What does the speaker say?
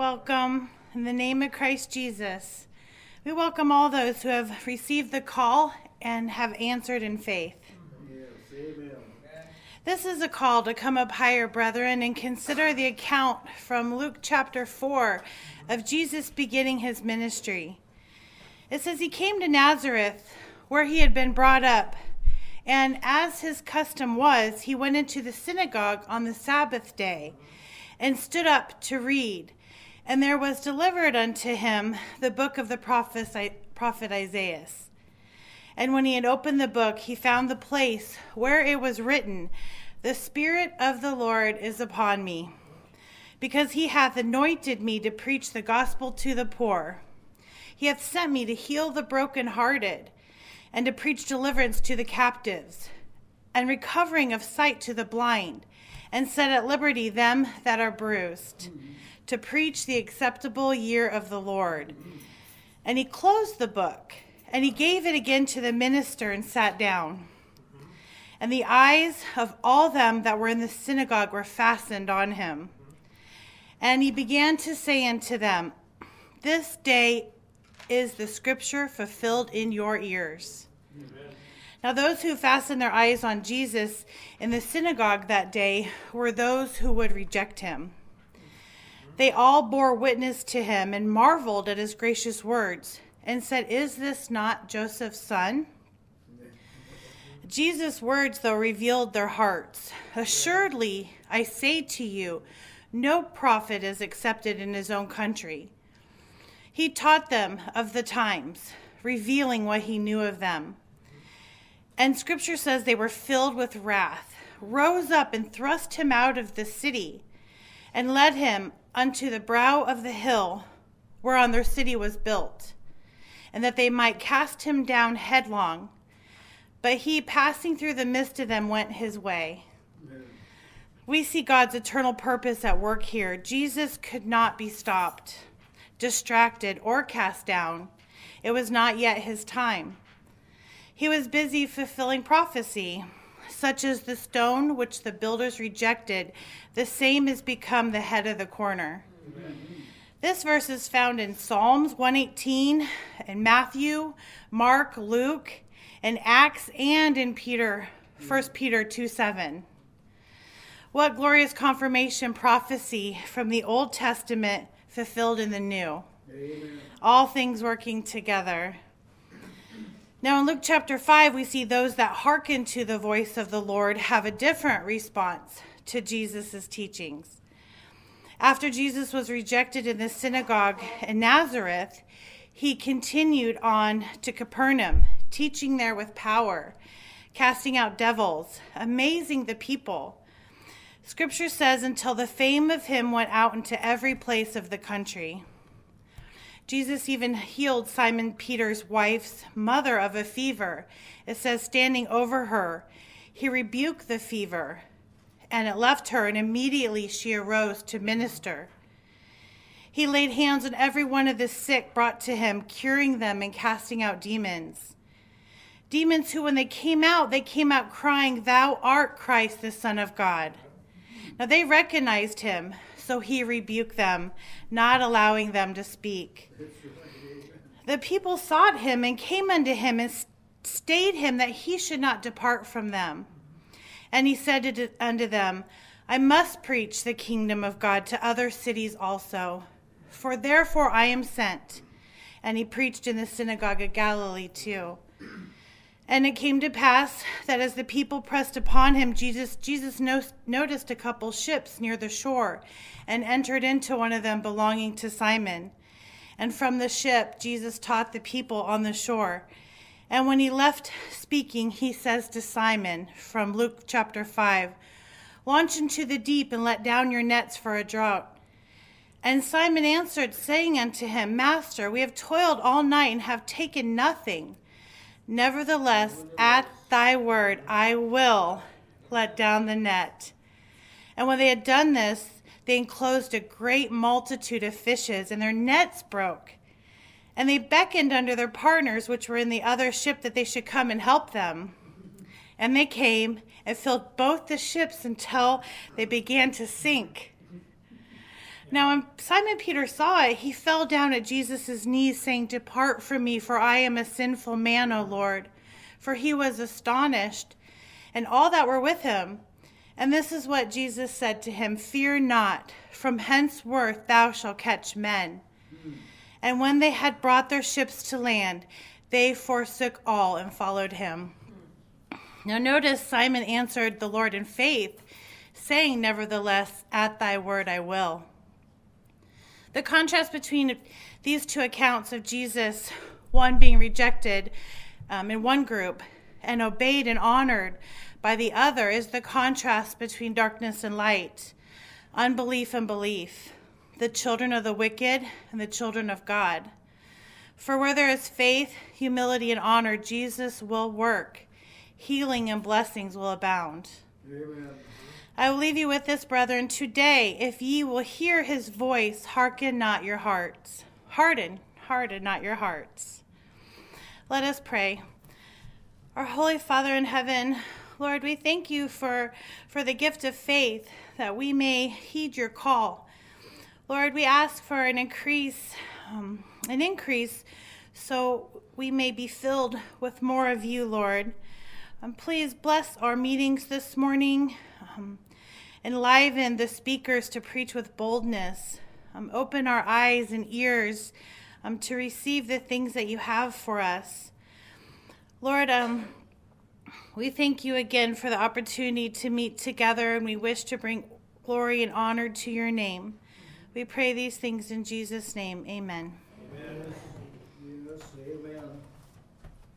welcome in the name of Christ Jesus. We welcome all those who have received the call and have answered in faith. Yes. This is a call to come up higher, brethren, and consider the account from Luke chapter 4 of Jesus beginning his ministry. It says he came to Nazareth, where he had been brought up, and as his custom was, he went into the synagogue on the Sabbath day and stood up to read. And there was delivered unto him the book of the prophet Isaiah. And when he had opened the book, he found the place where it was written, The Spirit of the Lord is upon me, because he hath anointed me to preach the gospel to the poor. He hath sent me to heal the brokenhearted, and to preach deliverance to the captives, and recovering of sight to the blind, and set at liberty them that are bruised, to preach the acceptable year of the Lord. And he closed the book and he gave it again to the minister and sat down. And the eyes of all them that were in the synagogue were fastened on him. And he began to say unto them, This day is the scripture fulfilled in your ears. Now, those who fastened their eyes on Jesus in the synagogue that day were those who would reject him. They all bore witness to him and marveled at his gracious words and said, Is this not Joseph's son? Jesus' words, though, revealed their hearts. Assuredly, I say to you, no prophet is accepted in his own country. He taught them of the times, revealing what he knew of them. And scripture says they were filled with wrath, rose up and thrust him out of the city, and led him unto the brow of the hill whereon their city was built and that they might cast him down headlong. But he, passing through the midst of them, went his way. Amen. We see God's eternal purpose at work here. Jesus could not be stopped, distracted, or cast down. It was not yet his time. He was busy fulfilling prophecy, such as the stone which the builders rejected, the same has become the head of the corner. Amen. This verse is found in Psalms 118, in Matthew, Mark, Luke, in Acts, and in Peter, 1 Peter 2 7. What glorious confirmation prophecy from the Old Testament fulfilled in the New. Amen. All things working together. Now, in Luke chapter 5, we see those that hearken to the voice of the Lord have a different response to Jesus' teachings. After Jesus was rejected in the synagogue in Nazareth, he continued on to Capernaum, teaching there with power, casting out devils, amazing the people. Scripture says, until the fame of him went out into every place of the country. Jesus even healed Simon Peter's wife's mother of a fever. It says, standing over her, he rebuked the fever and it left her, and immediately she arose to minister. He laid hands on every one of the sick brought to him, curing them and casting out demons. Demons who, when they came out, they came out crying, Thou art Christ, the Son of God. Now they recognized him, so he rebuked them, not allowing them to speak. The people sought him and came unto him and stayed him that he should not depart from them. And he said unto them, I must preach the kingdom of God to other cities also, for therefore I am sent. And he preached in the synagogue of Galilee too. And it came to pass that as the people pressed upon him, Jesus, Jesus no, noticed a couple ships near the shore and entered into one of them belonging to Simon. And from the ship, Jesus taught the people on the shore. And when he left speaking, he says to Simon from Luke chapter 5 Launch into the deep and let down your nets for a draught. And Simon answered, saying unto him, Master, we have toiled all night and have taken nothing. Nevertheless, at thy word, I will let down the net. And when they had done this, they enclosed a great multitude of fishes, and their nets broke. And they beckoned unto their partners, which were in the other ship, that they should come and help them. And they came and filled both the ships until they began to sink. Now, when Simon Peter saw it, he fell down at Jesus' knees, saying, Depart from me, for I am a sinful man, O Lord. For he was astonished, and all that were with him. And this is what Jesus said to him Fear not, from henceforth thou shalt catch men. And when they had brought their ships to land, they forsook all and followed him. Now, notice Simon answered the Lord in faith, saying, Nevertheless, at thy word I will. The contrast between these two accounts of Jesus, one being rejected um, in one group and obeyed and honored by the other, is the contrast between darkness and light, unbelief and belief, the children of the wicked and the children of God. For where there is faith, humility, and honor, Jesus will work. Healing and blessings will abound. Amen. I will leave you with this, brethren. Today, if ye will hear his voice, hearken not your hearts. Harden, harden not your hearts. Let us pray. Our Holy Father in heaven, Lord, we thank you for, for the gift of faith that we may heed your call. Lord, we ask for an increase, um, an increase, so we may be filled with more of you, Lord. Um, please bless our meetings this morning. Um, enliven the speakers to preach with boldness. Um, open our eyes and ears um, to receive the things that you have for us. Lord, um, we thank you again for the opportunity to meet together, and we wish to bring glory and honor to your name. We pray these things in Jesus' name. Amen. Amen.